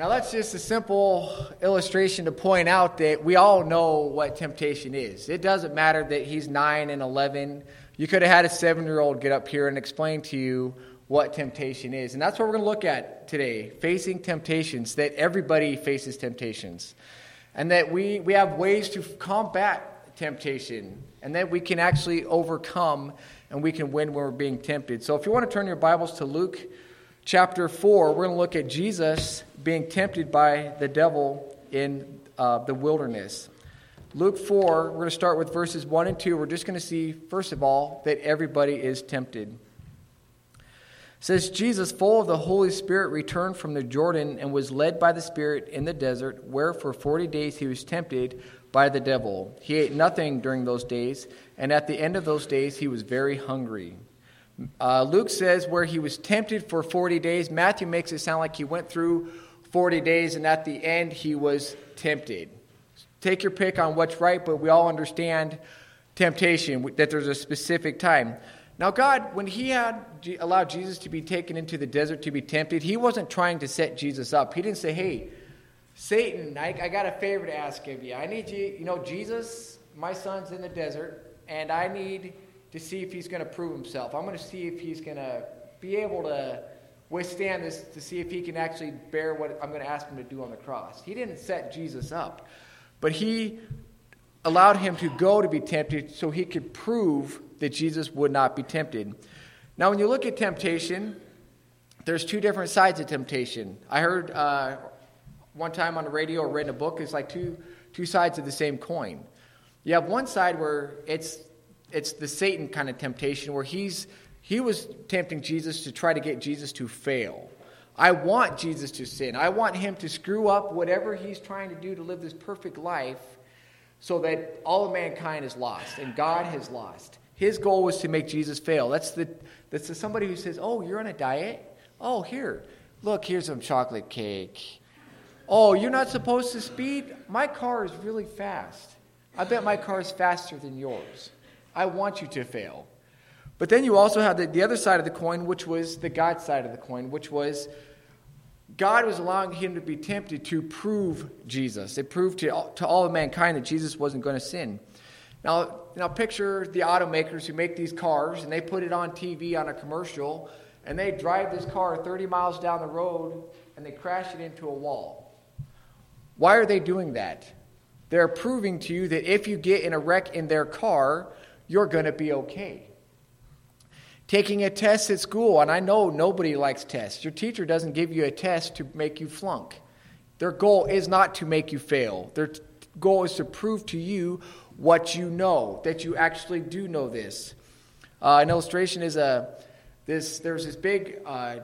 Now, that's just a simple illustration to point out that we all know what temptation is. It doesn't matter that he's 9 and 11. You could have had a seven year old get up here and explain to you what temptation is. And that's what we're going to look at today facing temptations, that everybody faces temptations. And that we, we have ways to combat temptation, and that we can actually overcome and we can win when we're being tempted. So if you want to turn your Bibles to Luke chapter 4, we're going to look at Jesus being tempted by the devil in uh, the wilderness. Luke 4, we're going to start with verses 1 and 2. We're just going to see, first of all, that everybody is tempted. It says, Jesus, full of the Holy Spirit, returned from the Jordan and was led by the Spirit in the desert, where for 40 days he was tempted by the devil. He ate nothing during those days, and at the end of those days he was very hungry. Uh, Luke says where he was tempted for 40 days. Matthew makes it sound like he went through 40 days and at the end he was tempted. Take your pick on what's right, but we all understand temptation, that there's a specific time. Now, God, when He had allowed Jesus to be taken into the desert to be tempted, He wasn't trying to set Jesus up. He didn't say, hey, Satan, I, I got a favor to ask of you. I need you, you know, Jesus, my son's in the desert, and I need to see if he's going to prove himself. I'm going to see if he's going to be able to withstand this, to see if he can actually bear what I'm going to ask him to do on the cross. He didn't set Jesus up, but he allowed him to go to be tempted so he could prove that Jesus would not be tempted. Now, when you look at temptation, there's two different sides of temptation. I heard uh, one time on the radio or read in a book, it's like two, two sides of the same coin. You have one side where it's it's the Satan kind of temptation where he's he was tempting Jesus to try to get Jesus to fail. I want Jesus to sin. I want him to screw up whatever he's trying to do to live this perfect life so that all of mankind is lost and God has lost. His goal was to make Jesus fail. That's the that's the, somebody who says, "Oh, you're on a diet? Oh, here. Look, here's some chocolate cake. Oh, you're not supposed to speed? My car is really fast. I bet my car is faster than yours." I want you to fail. But then you also have the, the other side of the coin, which was the God side of the coin, which was God was allowing him to be tempted to prove Jesus. It proved to, to all of mankind that Jesus wasn't going to sin. Now, now picture the automakers who make these cars and they put it on TV on a commercial and they drive this car 30 miles down the road and they crash it into a wall. Why are they doing that? They're proving to you that if you get in a wreck in their car, you're going to be okay. Taking a test at school, and I know nobody likes tests. Your teacher doesn't give you a test to make you flunk. Their goal is not to make you fail. Their t- goal is to prove to you what you know, that you actually do know this. Uh, an illustration is a this. There's this big uh,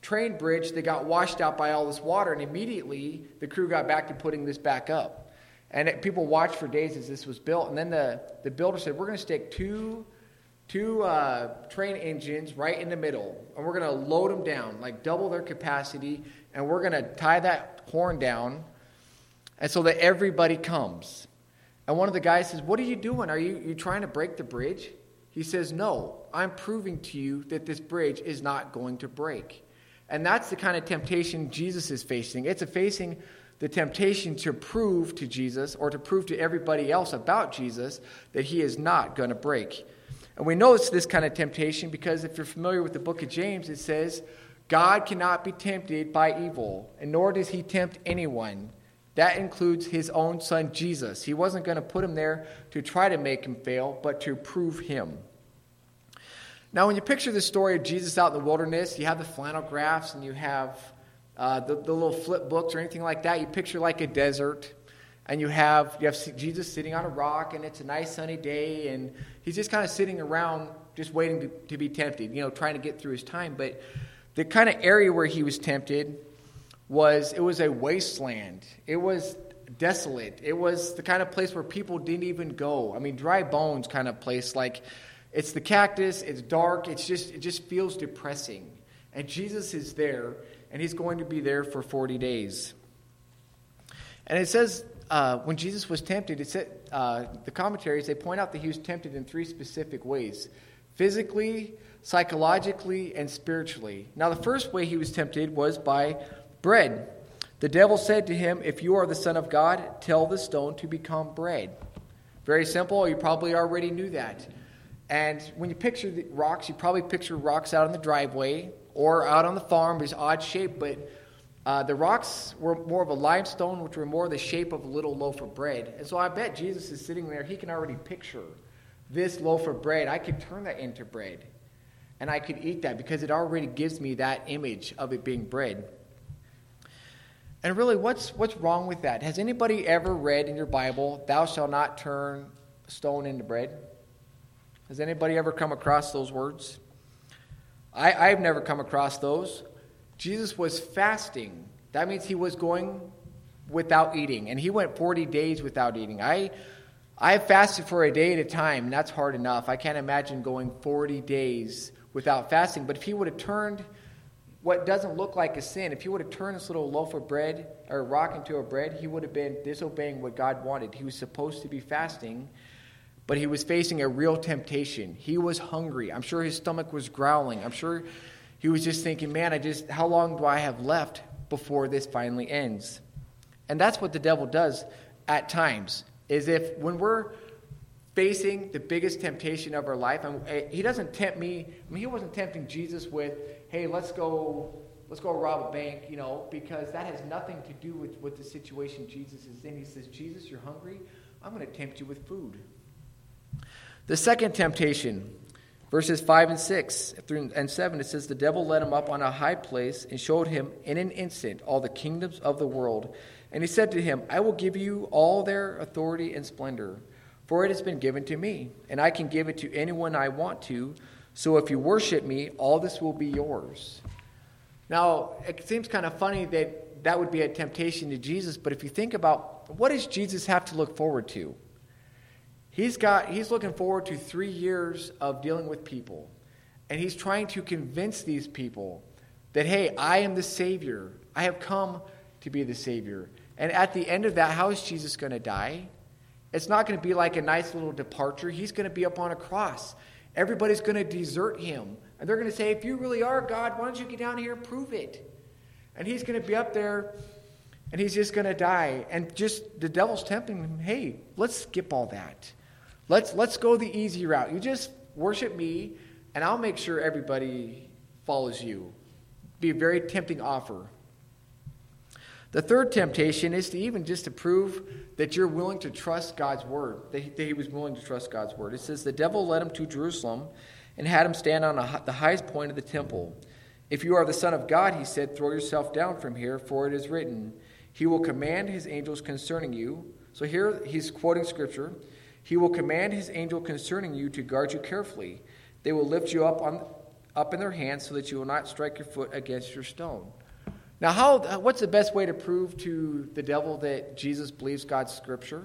train bridge that got washed out by all this water, and immediately the crew got back to putting this back up. And it, people watched for days as this was built. And then the, the builder said, We're going to stick two, two uh, train engines right in the middle. And we're going to load them down, like double their capacity. And we're going to tie that horn down. And so that everybody comes. And one of the guys says, What are you doing? Are you, you trying to break the bridge? He says, No, I'm proving to you that this bridge is not going to break. And that's the kind of temptation Jesus is facing. It's a facing the temptation to prove to Jesus or to prove to everybody else about Jesus that he is not going to break. And we know it's this kind of temptation because if you're familiar with the book of James, it says, God cannot be tempted by evil, and nor does he tempt anyone. That includes his own son Jesus. He wasn't going to put him there to try to make him fail, but to prove him. Now, when you picture the story of Jesus out in the wilderness, you have the flannel graphs and you have uh, the, the little flip books or anything like that. You picture like a desert, and you have you have Jesus sitting on a rock, and it's a nice sunny day, and he's just kind of sitting around, just waiting to, to be tempted, you know, trying to get through his time. But the kind of area where he was tempted was it was a wasteland. It was desolate. It was the kind of place where people didn't even go. I mean, dry bones kind of place. Like it's the cactus. It's dark. It's just it just feels depressing. And Jesus is there, and he's going to be there for 40 days. And it says, uh, when Jesus was tempted, it said, uh, the commentaries, they point out that he was tempted in three specific ways physically, psychologically, and spiritually. Now, the first way he was tempted was by bread. The devil said to him, If you are the Son of God, tell the stone to become bread. Very simple. You probably already knew that. And when you picture the rocks, you probably picture rocks out on the driveway or out on the farm, this odd shape, but uh, the rocks were more of a limestone, which were more the shape of a little loaf of bread. And so I bet Jesus is sitting there, he can already picture this loaf of bread. I could turn that into bread, and I could eat that because it already gives me that image of it being bread. And really, what's, what's wrong with that? Has anybody ever read in your Bible, Thou shalt not turn stone into bread? Has anybody ever come across those words? I, I've never come across those. Jesus was fasting. That means he was going without eating, and he went 40 days without eating. I, I fasted for a day at a time, and that's hard enough. I can't imagine going 40 days without fasting. But if he would have turned what doesn't look like a sin, if he would have turned this little loaf of bread or rock into a bread, he would have been disobeying what God wanted. He was supposed to be fasting, but he was facing a real temptation. He was hungry. I'm sure his stomach was growling. I'm sure he was just thinking, man, I just, how long do I have left before this finally ends? And that's what the devil does at times, is if when we're facing the biggest temptation of our life, and eh, he doesn't tempt me, I mean, he wasn't tempting Jesus with, hey, let's go, let's go rob a bank, you know, because that has nothing to do with what the situation Jesus is in. He says, Jesus, you're hungry? I'm going to tempt you with food. The second temptation Verses 5 and 6 through and 7, it says, The devil led him up on a high place and showed him in an instant all the kingdoms of the world. And he said to him, I will give you all their authority and splendor, for it has been given to me, and I can give it to anyone I want to. So if you worship me, all this will be yours. Now, it seems kind of funny that that would be a temptation to Jesus, but if you think about what does Jesus have to look forward to? He's, got, he's looking forward to three years of dealing with people. And he's trying to convince these people that, hey, I am the Savior. I have come to be the Savior. And at the end of that, how is Jesus going to die? It's not going to be like a nice little departure. He's going to be up on a cross. Everybody's going to desert him. And they're going to say, if you really are God, why don't you get down here and prove it? And he's going to be up there and he's just going to die. And just the devil's tempting him, hey, let's skip all that. Let's, let's go the easy route. You just worship me, and I'll make sure everybody follows you. Be a very tempting offer. The third temptation is to even just to prove that you're willing to trust God's word, that he, was willing to trust God's word. It says, The devil led him to Jerusalem and had him stand on a, the highest point of the temple. If you are the Son of God, he said, throw yourself down from here, for it is written, He will command His angels concerning you. So here he's quoting scripture. He will command his angel concerning you to guard you carefully. They will lift you up, on, up in their hands so that you will not strike your foot against your stone. Now, how, what's the best way to prove to the devil that Jesus believes God's scripture?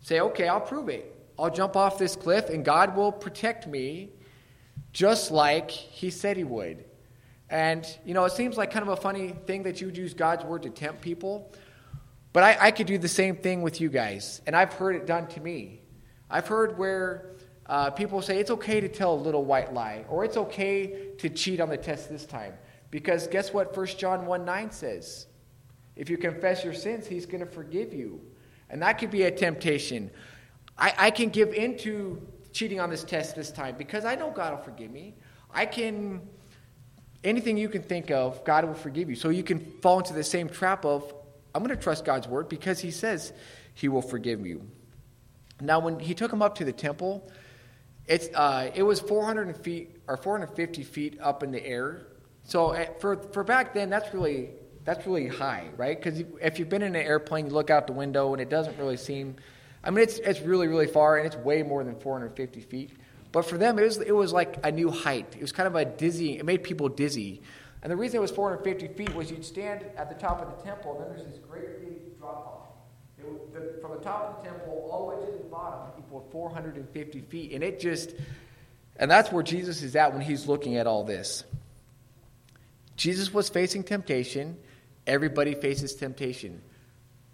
Say, okay, I'll prove it. I'll jump off this cliff and God will protect me just like he said he would. And, you know, it seems like kind of a funny thing that you would use God's word to tempt people. But I, I could do the same thing with you guys, and I've heard it done to me. I've heard where uh, people say it's okay to tell a little white lie, or it's okay to cheat on the test this time. Because guess what 1 John 1 9 says? If you confess your sins, he's going to forgive you. And that could be a temptation. I, I can give into cheating on this test this time because I know God will forgive me. I can, anything you can think of, God will forgive you. So you can fall into the same trap of, I'm going to trust God's word because he says he will forgive you. Now, when he took him up to the temple, it's, uh, it was 400 feet or 450 feet up in the air. So eh, for, for back then, that's really, that's really high, right? Because if you've been in an airplane, you look out the window and it doesn't really seem, I mean, it's, it's really, really far and it's way more than 450 feet. But for them, it was, it was like a new height. It was kind of a dizzy, it made people dizzy. And the reason it was 450 feet was you'd stand at the top of the temple, and then there's this great big drop off. From the top of the temple all the way to the bottom equaled 450 feet. And it just, and that's where Jesus is at when he's looking at all this. Jesus was facing temptation. Everybody faces temptation.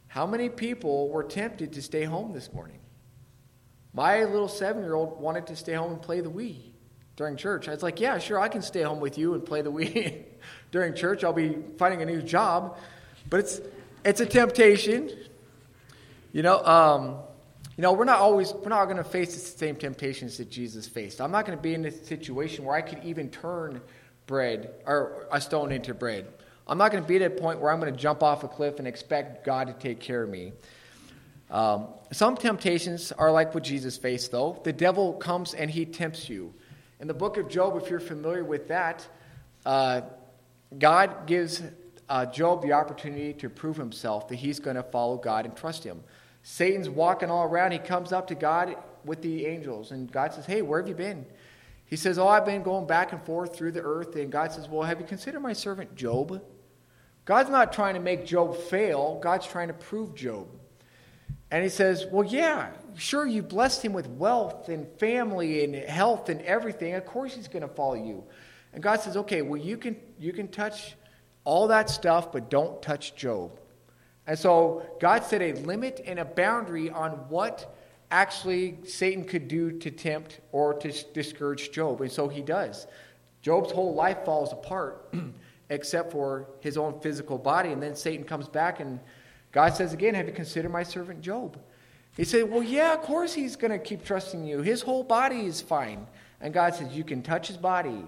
How many people were tempted to stay home this morning? My little seven year old wanted to stay home and play the Wii during church. I was like, yeah, sure, I can stay home with you and play the Wii during church. I'll be finding a new job. but it's it's a temptation. You know, um, you know, we're not always we're not going to face the same temptations that Jesus faced. I'm not going to be in a situation where I could even turn bread or a stone into bread. I'm not going to be at a point where I'm going to jump off a cliff and expect God to take care of me. Um, some temptations are like what Jesus faced, though. The devil comes and he tempts you. In the book of Job, if you're familiar with that, uh, God gives uh, Job the opportunity to prove himself that he's going to follow God and trust him. Satan's walking all around. He comes up to God with the angels, and God says, Hey, where have you been? He says, Oh, I've been going back and forth through the earth. And God says, Well, have you considered my servant Job? God's not trying to make Job fail, God's trying to prove Job. And he says, Well, yeah, sure, you blessed him with wealth and family and health and everything. Of course, he's going to follow you. And God says, Okay, well, you can, you can touch all that stuff, but don't touch Job. And so God set a limit and a boundary on what actually Satan could do to tempt or to discourage Job. And so he does. Job's whole life falls apart except for his own physical body. And then Satan comes back and God says again, Have you considered my servant Job? He said, Well, yeah, of course he's going to keep trusting you. His whole body is fine. And God says, You can touch his body.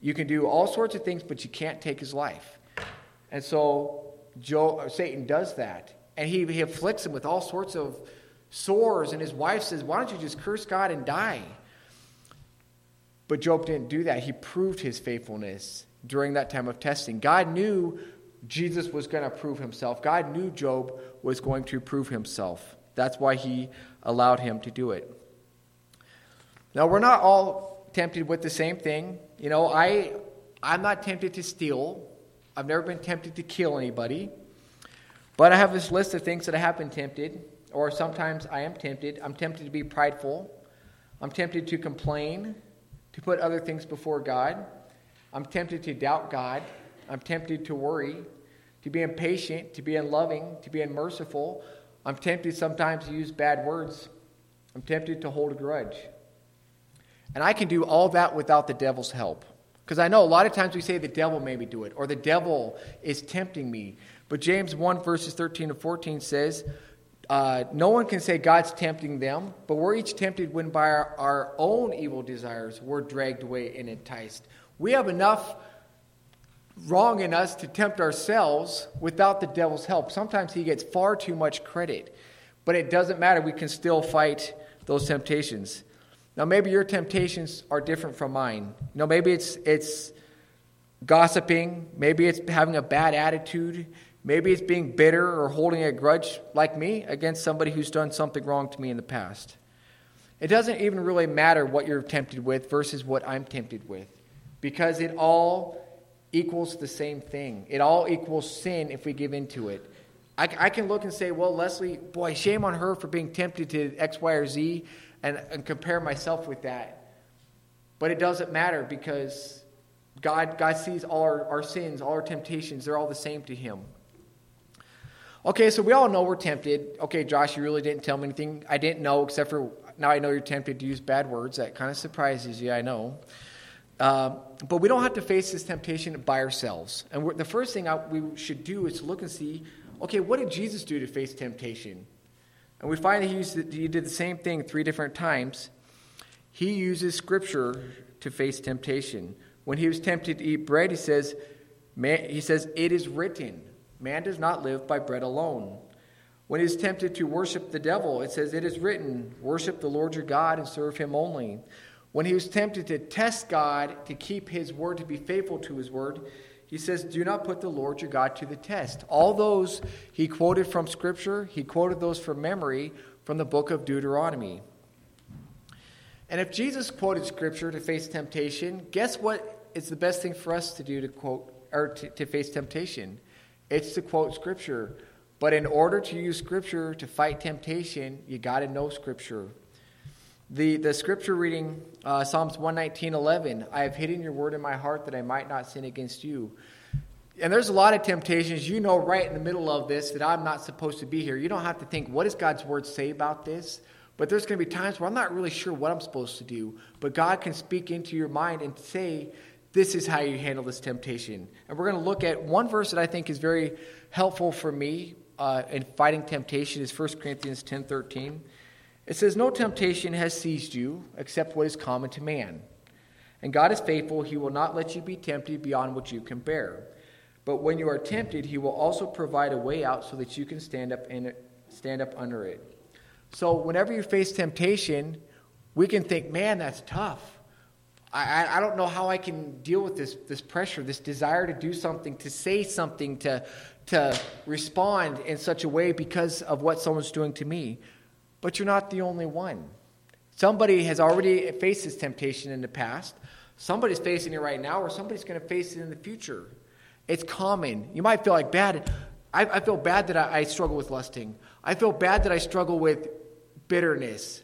You can do all sorts of things, but you can't take his life. And so Job, Satan does that. And he, he afflicts him with all sorts of sores. And his wife says, Why don't you just curse God and die? But Job didn't do that. He proved his faithfulness during that time of testing. God knew Jesus was going to prove himself. God knew Job was going to prove himself. That's why he allowed him to do it. Now, we're not all tempted with the same thing. You know, I, I'm not tempted to steal. I've never been tempted to kill anybody. But I have this list of things that I have been tempted, or sometimes I am tempted. I'm tempted to be prideful. I'm tempted to complain, to put other things before God. I'm tempted to doubt God. I'm tempted to worry, to be impatient, to be unloving, to be unmerciful. I'm tempted sometimes to use bad words. I'm tempted to hold a grudge. And I can do all that without the devil's help. Because I know a lot of times we say the devil made me do it, or the devil is tempting me. But James 1, verses 13 to 14 says, uh, No one can say God's tempting them, but we're each tempted when by our, our own evil desires we're dragged away and enticed. We have enough wrong in us to tempt ourselves without the devil's help. Sometimes he gets far too much credit, but it doesn't matter. We can still fight those temptations. Now, maybe your temptations are different from mine. You know, maybe it's, it's gossiping, maybe it's having a bad attitude, maybe it's being bitter or holding a grudge like me against somebody who's done something wrong to me in the past. It doesn't even really matter what you're tempted with versus what I'm tempted with because it all equals the same thing. It all equals sin if we give into it. I, I, can look and say, well, Leslie, boy, shame on her for being tempted to X, Y, or Z, and, and compare myself with that. But it doesn't matter because God, God sees all our, our sins, all our temptations, they're all the same to Him. Okay, so we all know we're tempted. Okay, Josh, you really didn't tell me anything I didn't know, except for now I know you're tempted to use bad words. That kind of surprises you, I know. Uh, but we don't have to face this temptation by ourselves. And the first thing I, we should do is look and see okay, what did Jesus do to face temptation? And we find that he, used, he did the same thing three different times. He uses Scripture to face temptation. When he was tempted to eat bread, he says, man, he says, It is written, man does not live by bread alone. When he is tempted to worship the devil, it says, It is written, Worship the Lord your God and serve him only. When he was tempted to test God, to keep his word, to be faithful to his word, he says, Do not put the Lord your God to the test. All those he quoted from Scripture, he quoted those from memory from the book of Deuteronomy. And if Jesus quoted Scripture to face temptation, guess what is the best thing for us to do to quote or to, to face temptation? It's to quote Scripture. But in order to use Scripture to fight temptation, you got to know Scripture. The, the scripture reading, uh, Psalms 119 11, I have hidden your word in my heart that I might not sin against you. And there's a lot of temptations, you know, right in the middle of this that I'm not supposed to be here. You don't have to think, what does God's word say about this? But there's going to be times where I'm not really sure what I'm supposed to do. But God can speak into your mind and say, this is how you handle this temptation. And we're going to look at one verse that I think is very helpful for me uh, in fighting temptation is 1 Corinthians 10 13. It says, No temptation has seized you except what is common to man. And God is faithful, He will not let you be tempted beyond what you can bear. But when you are tempted, He will also provide a way out so that you can stand up, it, stand up under it. So whenever you face temptation, we can think, man, that's tough. I, I don't know how I can deal with this, this pressure, this desire to do something, to say something, to, to respond in such a way because of what someone's doing to me. But you're not the only one. Somebody has already faced this temptation in the past. Somebody's facing it right now, or somebody's going to face it in the future. It's common. You might feel like bad. I, I feel bad that I, I struggle with lusting. I feel bad that I struggle with bitterness.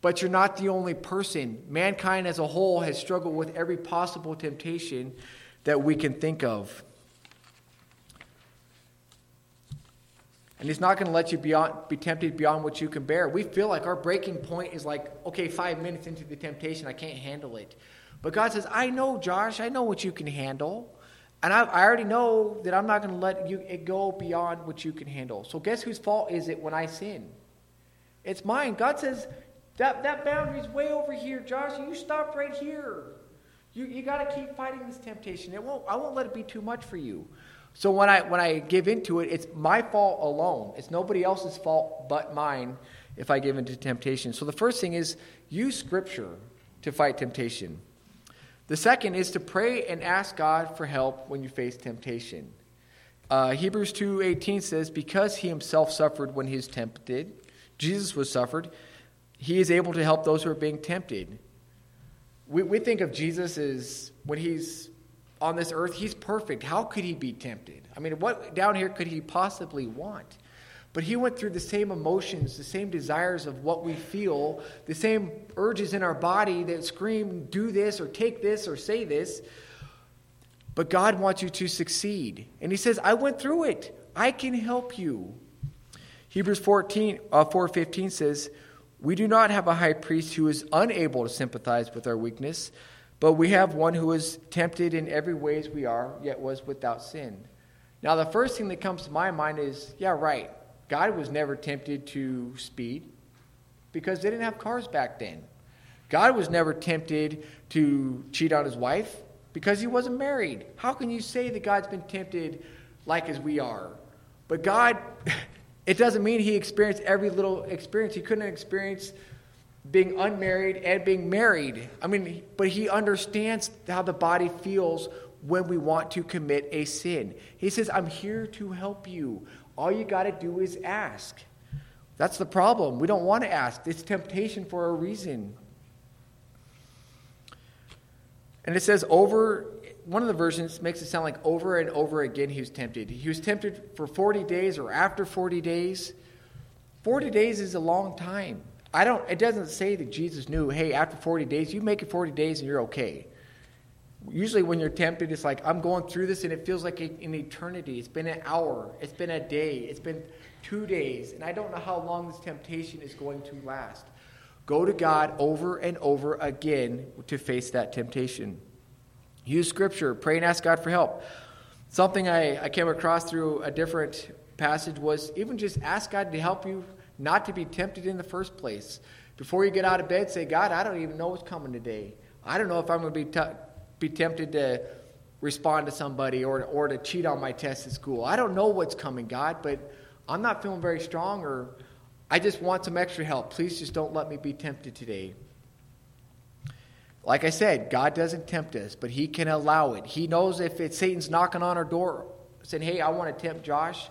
But you're not the only person. Mankind as a whole has struggled with every possible temptation that we can think of. And he's not going to let you beyond, be tempted beyond what you can bear. We feel like our breaking point is like, okay, five minutes into the temptation, I can't handle it. But God says, I know, Josh, I know what you can handle. And I, I already know that I'm not going to let you, it go beyond what you can handle. So guess whose fault is it when I sin? It's mine. God says, that, that boundary is way over here, Josh. You stop right here. You, you got to keep fighting this temptation. It won't, I won't let it be too much for you. So when I, when I give into it, it's my fault alone. It's nobody else's fault but mine if I give into temptation. So the first thing is use Scripture to fight temptation. The second is to pray and ask God for help when you face temptation. Uh, Hebrews 2.18 says, Because he himself suffered when he was tempted, Jesus was suffered, he is able to help those who are being tempted. We, we think of Jesus as when he's on this earth, he's perfect. How could he be tempted? I mean, what down here could he possibly want? But he went through the same emotions, the same desires of what we feel, the same urges in our body that scream, do this or take this or say this. But God wants you to succeed. And he says, I went through it. I can help you. Hebrews 14, uh, 4.15 says, We do not have a high priest who is unable to sympathize with our weakness, but we have one who was tempted in every way as we are, yet was without sin. Now, the first thing that comes to my mind is, yeah, right. God was never tempted to speed because they didn't have cars back then. God was never tempted to cheat on his wife because he wasn't married. How can you say that God's been tempted like as we are? But God It doesn't mean he experienced every little experience. He couldn't experience being unmarried and being married. I mean, but he understands how the body feels when we want to commit a sin. He says, I'm here to help you. All you got to do is ask. That's the problem. We don't want to ask. It's temptation for a reason. And it says over one of the versions makes it sound like over and over again he was tempted. He was tempted for 40 days or after 40 days. 40 days is a long time. I don't it doesn't say that Jesus knew, hey, after 40 days, you make it 40 days and you're okay. Usually when you're tempted, it's like I'm going through this and it feels like an eternity. It's been an hour, it's been a day, it's been 2 days, and I don't know how long this temptation is going to last. Go to God over and over again to face that temptation. Use scripture, pray and ask God for help. Something I, I came across through a different passage was even just ask God to help you not to be tempted in the first place. Before you get out of bed, say, God, I don't even know what's coming today. I don't know if I'm going to be, t- be tempted to respond to somebody or, or to cheat on my test at school. I don't know what's coming, God, but I'm not feeling very strong or I just want some extra help. Please just don't let me be tempted today. Like I said, God doesn't tempt us, but He can allow it. He knows if it's Satan's knocking on our door saying, Hey, I want to tempt Josh,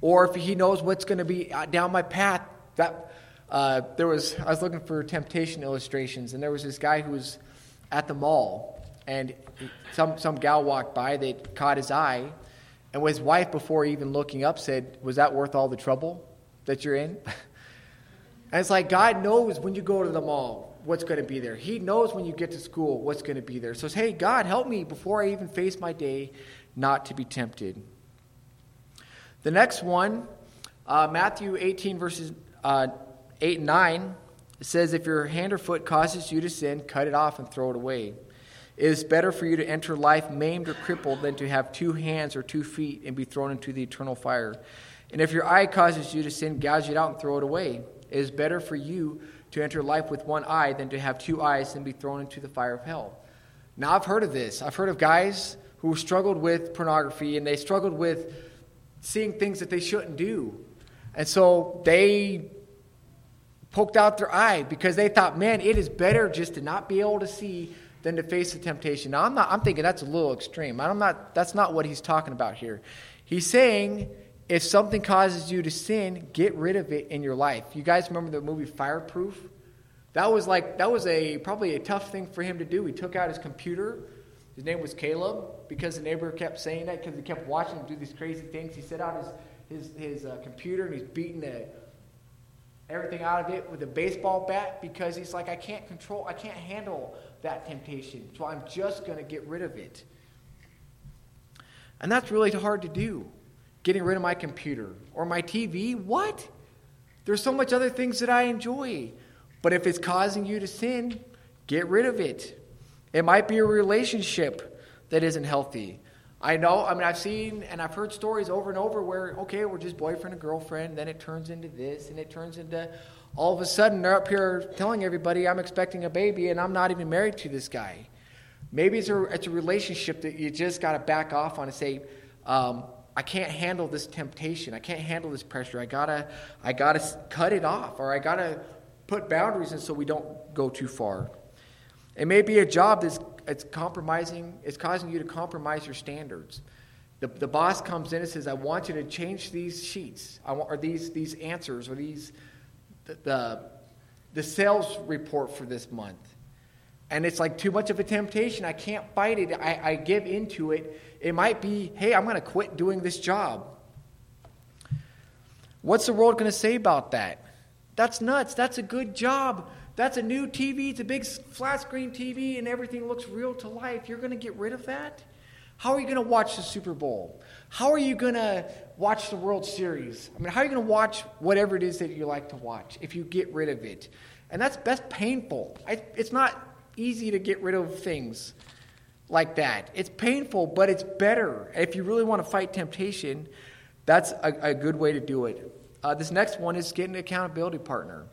or if He knows what's going to be uh, down my path. That uh, there was, I was looking for temptation illustrations, and there was this guy who was at the mall, and some some gal walked by that caught his eye, and his wife, before even looking up, said, "Was that worth all the trouble that you're in?" and it's like God knows when you go to the mall what's going to be there. He knows when you get to school what's going to be there. So, hey, God, help me before I even face my day not to be tempted. The next one, uh, Matthew 18, verses uh, 8 and 9, says, If your hand or foot causes you to sin, cut it off and throw it away. It is better for you to enter life maimed or crippled than to have two hands or two feet and be thrown into the eternal fire. And if your eye causes you to sin, gouge it out and throw it away. It is better for you to enter life with one eye than to have two eyes and be thrown into the fire of hell. Now, I've heard of this. I've heard of guys who struggled with pornography and they struggled with seeing things that they shouldn't do. And so they poked out their eye because they thought, man, it is better just to not be able to see than to face the temptation. Now, I'm, not, I'm thinking that's a little extreme. I'm not, that's not what he's talking about here. He's saying if something causes you to sin, get rid of it in your life. You guys remember the movie Fireproof? That was like that was a probably a tough thing for him to do. He took out his computer. His name was Caleb because the neighbor kept saying that because he kept watching him do these crazy things. He set out his his, his uh, computer and he's beating the, everything out of it with a baseball bat because he's like I can't control, I can't handle that temptation, so I'm just going to get rid of it. And that's really hard to do getting rid of my computer or my TV. What? There's so much other things that I enjoy. But if it's causing you to sin, get rid of it. It might be a relationship that isn't healthy. I know, I mean, I've seen and I've heard stories over and over where, okay, we're just boyfriend and girlfriend, then it turns into this, and it turns into all of a sudden they're up here telling everybody I'm expecting a baby and I'm not even married to this guy. Maybe it's a, it's a relationship that you just got to back off on and say, um, I can't handle this temptation. I can't handle this pressure. I gotta, I gotta cut it off, or I gotta put boundaries in so we don't go too far. It may be a job that's it's compromising, it's causing you to compromise your standards. The, the boss comes in and says, I want you to change these sheets, I want, or these, these answers, or these, the, the, the sales report for this month. And it's like too much of a temptation. I can't fight it. I, I give into it it might be, hey, I'm going to quit doing this job. What's the world going to say about that? That's nuts. That's a good job. That's a new TV. It's a big flat screen TV and everything looks real to life. You're going to get rid of that? How are you going to watch the Super Bowl? How are you going to watch the World Series? I mean, how are you going to watch whatever it is that you like to watch if you get rid of it? And that's best painful. I, it's not easy to get rid of things like that. It's painful, but it's better. If you really want to fight temptation, that's a, a good way to do it. Uh, this next one is getting an accountability partner.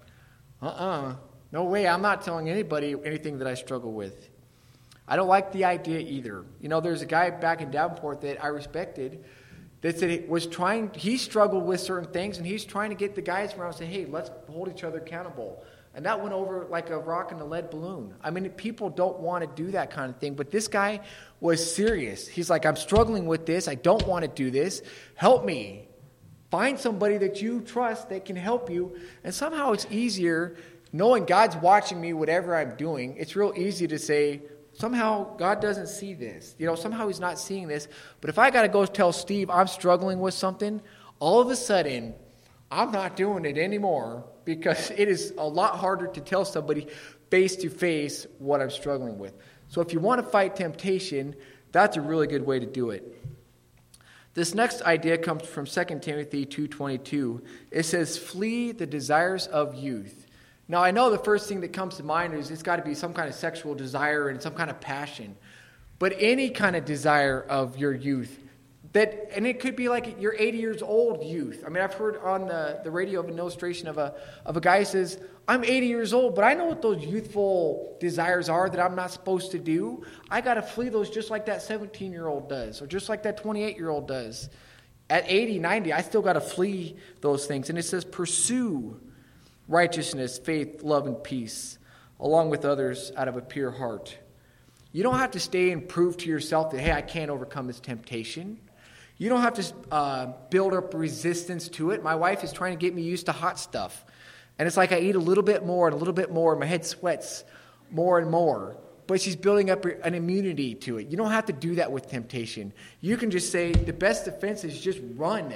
Uh uh-uh. uh No way. I'm not telling anybody anything that I struggle with. I don't like the idea either. You know, there's a guy back in Davenport that I respected that said he was trying, he struggled with certain things, and he's trying to get the guys around and say, hey, let's hold each other accountable. And that went over like a rock in a lead balloon. I mean, people don't want to do that kind of thing, but this guy was serious. He's like, I'm struggling with this. I don't want to do this. Help me. Find somebody that you trust that can help you. And somehow it's easier, knowing God's watching me, whatever I'm doing, it's real easy to say, somehow God doesn't see this. You know, somehow He's not seeing this. But if I got to go tell Steve I'm struggling with something, all of a sudden, I'm not doing it anymore because it is a lot harder to tell somebody face to face what I'm struggling with. So if you want to fight temptation, that's a really good way to do it. This next idea comes from 2 Timothy 2:22. It says, "Flee the desires of youth." Now, I know the first thing that comes to mind is it's got to be some kind of sexual desire and some kind of passion. But any kind of desire of your youth that and it could be like you're 80 years old youth. I mean i've heard on the, the radio of an illustration of a, of a guy who says i'm 80 years old but i know what those youthful desires are that i'm not supposed to do. I got to flee those just like that 17 year old does or just like that 28 year old does. At 80 90 i still got to flee those things. And it says pursue righteousness faith love and peace along with others out of a pure heart you don't have to stay and prove to yourself that hey i can't overcome this temptation you don't have to uh, build up resistance to it. My wife is trying to get me used to hot stuff. And it's like I eat a little bit more and a little bit more, and my head sweats more and more. But she's building up an immunity to it. You don't have to do that with temptation. You can just say, the best defense is just run.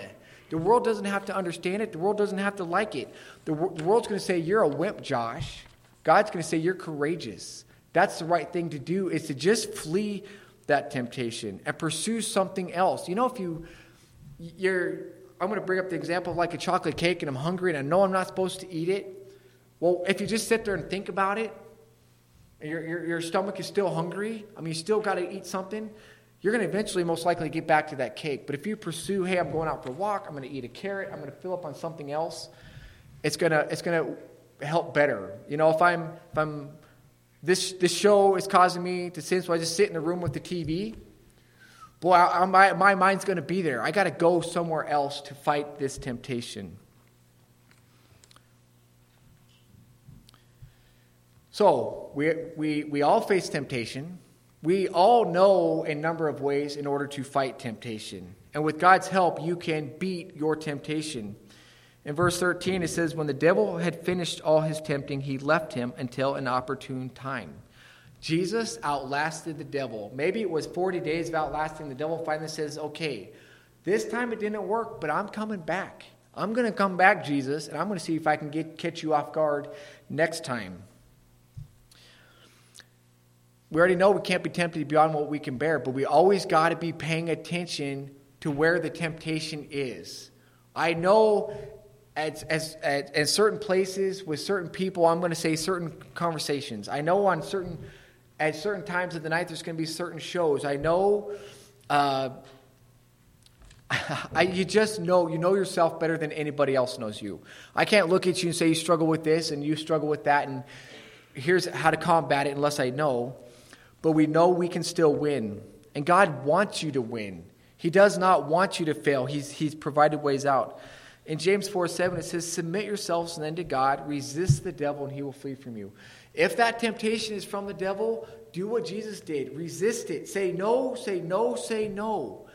The world doesn't have to understand it, the world doesn't have to like it. The, the world's going to say, You're a wimp, Josh. God's going to say, You're courageous. That's the right thing to do, is to just flee that temptation and pursue something else. You know, if you, you're, I'm going to bring up the example of like a chocolate cake and I'm hungry and I know I'm not supposed to eat it. Well, if you just sit there and think about it, your, your, your stomach is still hungry, I mean, you still got to eat something, you're going to eventually most likely get back to that cake. But if you pursue, hey, I'm going out for a walk, I'm going to eat a carrot, I'm going to fill up on something else, it's going to, it's going to help better. You know, if I'm, if I'm, this, this show is causing me to sin, so I just sit in a room with the TV, boy, I, my, my mind's going to be there. I got to go somewhere else to fight this temptation. So, we, we, we all face temptation. We all know a number of ways in order to fight temptation. And with God's help, you can beat your temptation. In verse 13, it says, When the devil had finished all his tempting, he left him until an opportune time. Jesus outlasted the devil. Maybe it was 40 days of outlasting. The devil finally says, Okay, this time it didn't work, but I'm coming back. I'm going to come back, Jesus, and I'm going to see if I can get, catch you off guard next time. We already know we can't be tempted beyond what we can bear, but we always got to be paying attention to where the temptation is. I know at, at, at, at certain places with certain people, I'm going to say certain conversations. I know on certain at certain times of the night there's going to be certain shows. I know. Uh, I, you just know you know yourself better than anybody else knows you. I can't look at you and say you struggle with this and you struggle with that, and here's how to combat it unless I know but we know we can still win. And God wants you to win. He does not want you to fail. He's, he's provided ways out. In James 4 7, it says, Submit yourselves then to God, resist the devil, and he will flee from you. If that temptation is from the devil, do what Jesus did resist it. Say no, say no, say no.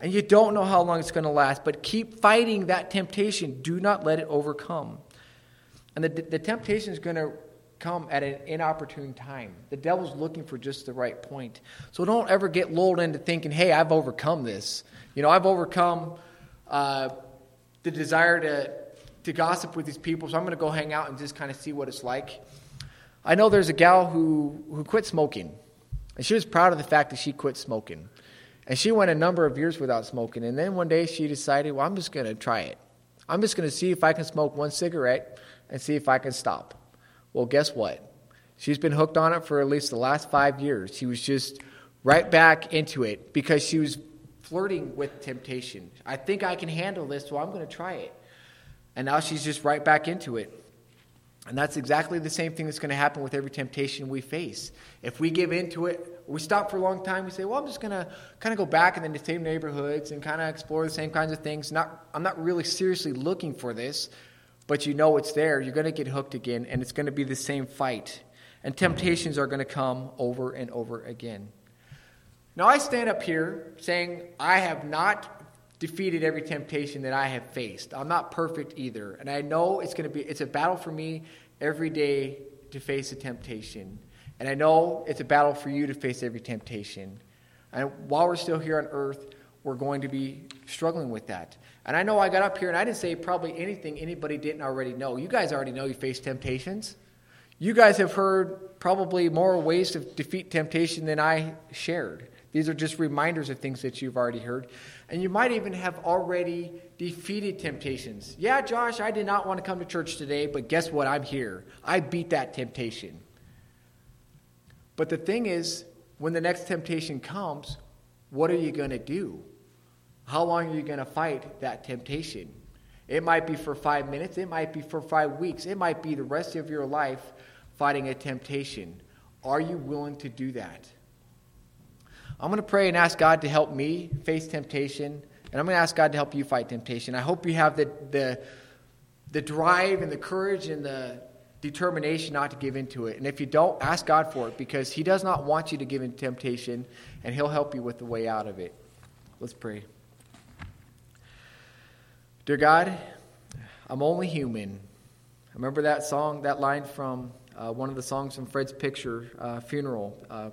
And you don't know how long it's going to last, but keep fighting that temptation. Do not let it overcome. And the, the temptation is going to come at an inopportune time. The devil's looking for just the right point. So don't ever get lulled into thinking, hey, I've overcome this. You know, I've overcome uh, the desire to, to gossip with these people, so I'm going to go hang out and just kind of see what it's like. I know there's a gal who, who quit smoking, and she was proud of the fact that she quit smoking. And she went a number of years without smoking, and then one day she decided, well, I'm just going to try it. I'm just going to see if I can smoke one cigarette and see if I can stop. Well, guess what? She's been hooked on it for at least the last five years. She was just right back into it because she was flirting with temptation. I think I can handle this, so I'm going to try it. And now she's just right back into it. And that's exactly the same thing that's going to happen with every temptation we face. If we give into it, we stop for a long time, we say, well, I'm just going to kind of go back in the same neighborhoods and kind of explore the same kinds of things. Not, I'm not really seriously looking for this but you know it's there, you're going to get hooked again, and it's going to be the same fight. And temptations are going to come over and over again. Now, I stand up here saying I have not defeated every temptation that I have faced. I'm not perfect either. And I know it's going to be it's a battle for me every day to face a temptation. And I know it's a battle for you to face every temptation. And while we're still here on earth, we're going to be struggling with that. And I know I got up here and I didn't say probably anything anybody didn't already know. You guys already know you face temptations. You guys have heard probably more ways to defeat temptation than I shared. These are just reminders of things that you've already heard. And you might even have already defeated temptations. Yeah, Josh, I did not want to come to church today, but guess what? I'm here. I beat that temptation. But the thing is, when the next temptation comes, what are you going to do? How long are you going to fight that temptation? It might be for five minutes, it might be for five weeks, it might be the rest of your life fighting a temptation. Are you willing to do that? I'm going to pray and ask God to help me face temptation, and I'm going to ask God to help you fight temptation. I hope you have the, the, the drive and the courage and the determination not to give into it. And if you don't, ask God for it because He does not want you to give in temptation, and He'll help you with the way out of it. Let's pray. Dear God, I'm only human. I remember that song, that line from uh, one of the songs from Fred's Picture uh, funeral uh,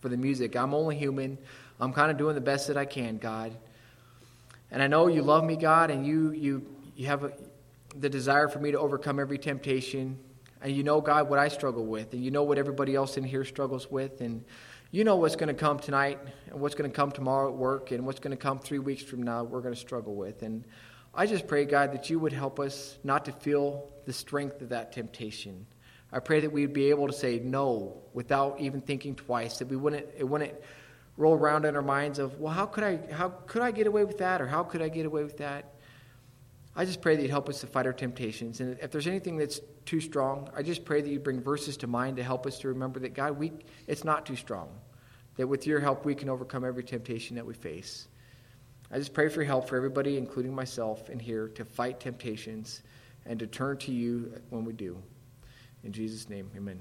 for the music. I'm only human. I'm kind of doing the best that I can, God. And I know you love me, God, and you you you have a, the desire for me to overcome every temptation. And you know, God, what I struggle with, and you know what everybody else in here struggles with, and you know what's going to come tonight, and what's going to come tomorrow at work, and what's going to come three weeks from now. We're going to struggle with, and I just pray, God, that you would help us not to feel the strength of that temptation. I pray that we'd be able to say no without even thinking twice, that we wouldn't, it wouldn't roll around in our minds of, well, how could I, how could I get away with that? Or how could I get away with that? I just pray that you'd help us to fight our temptations. And if there's anything that's too strong, I just pray that you bring verses to mind to help us to remember that, God, we, it's not too strong. That with your help, we can overcome every temptation that we face. I just pray for help for everybody, including myself in here, to fight temptations and to turn to you when we do. In Jesus' name, amen.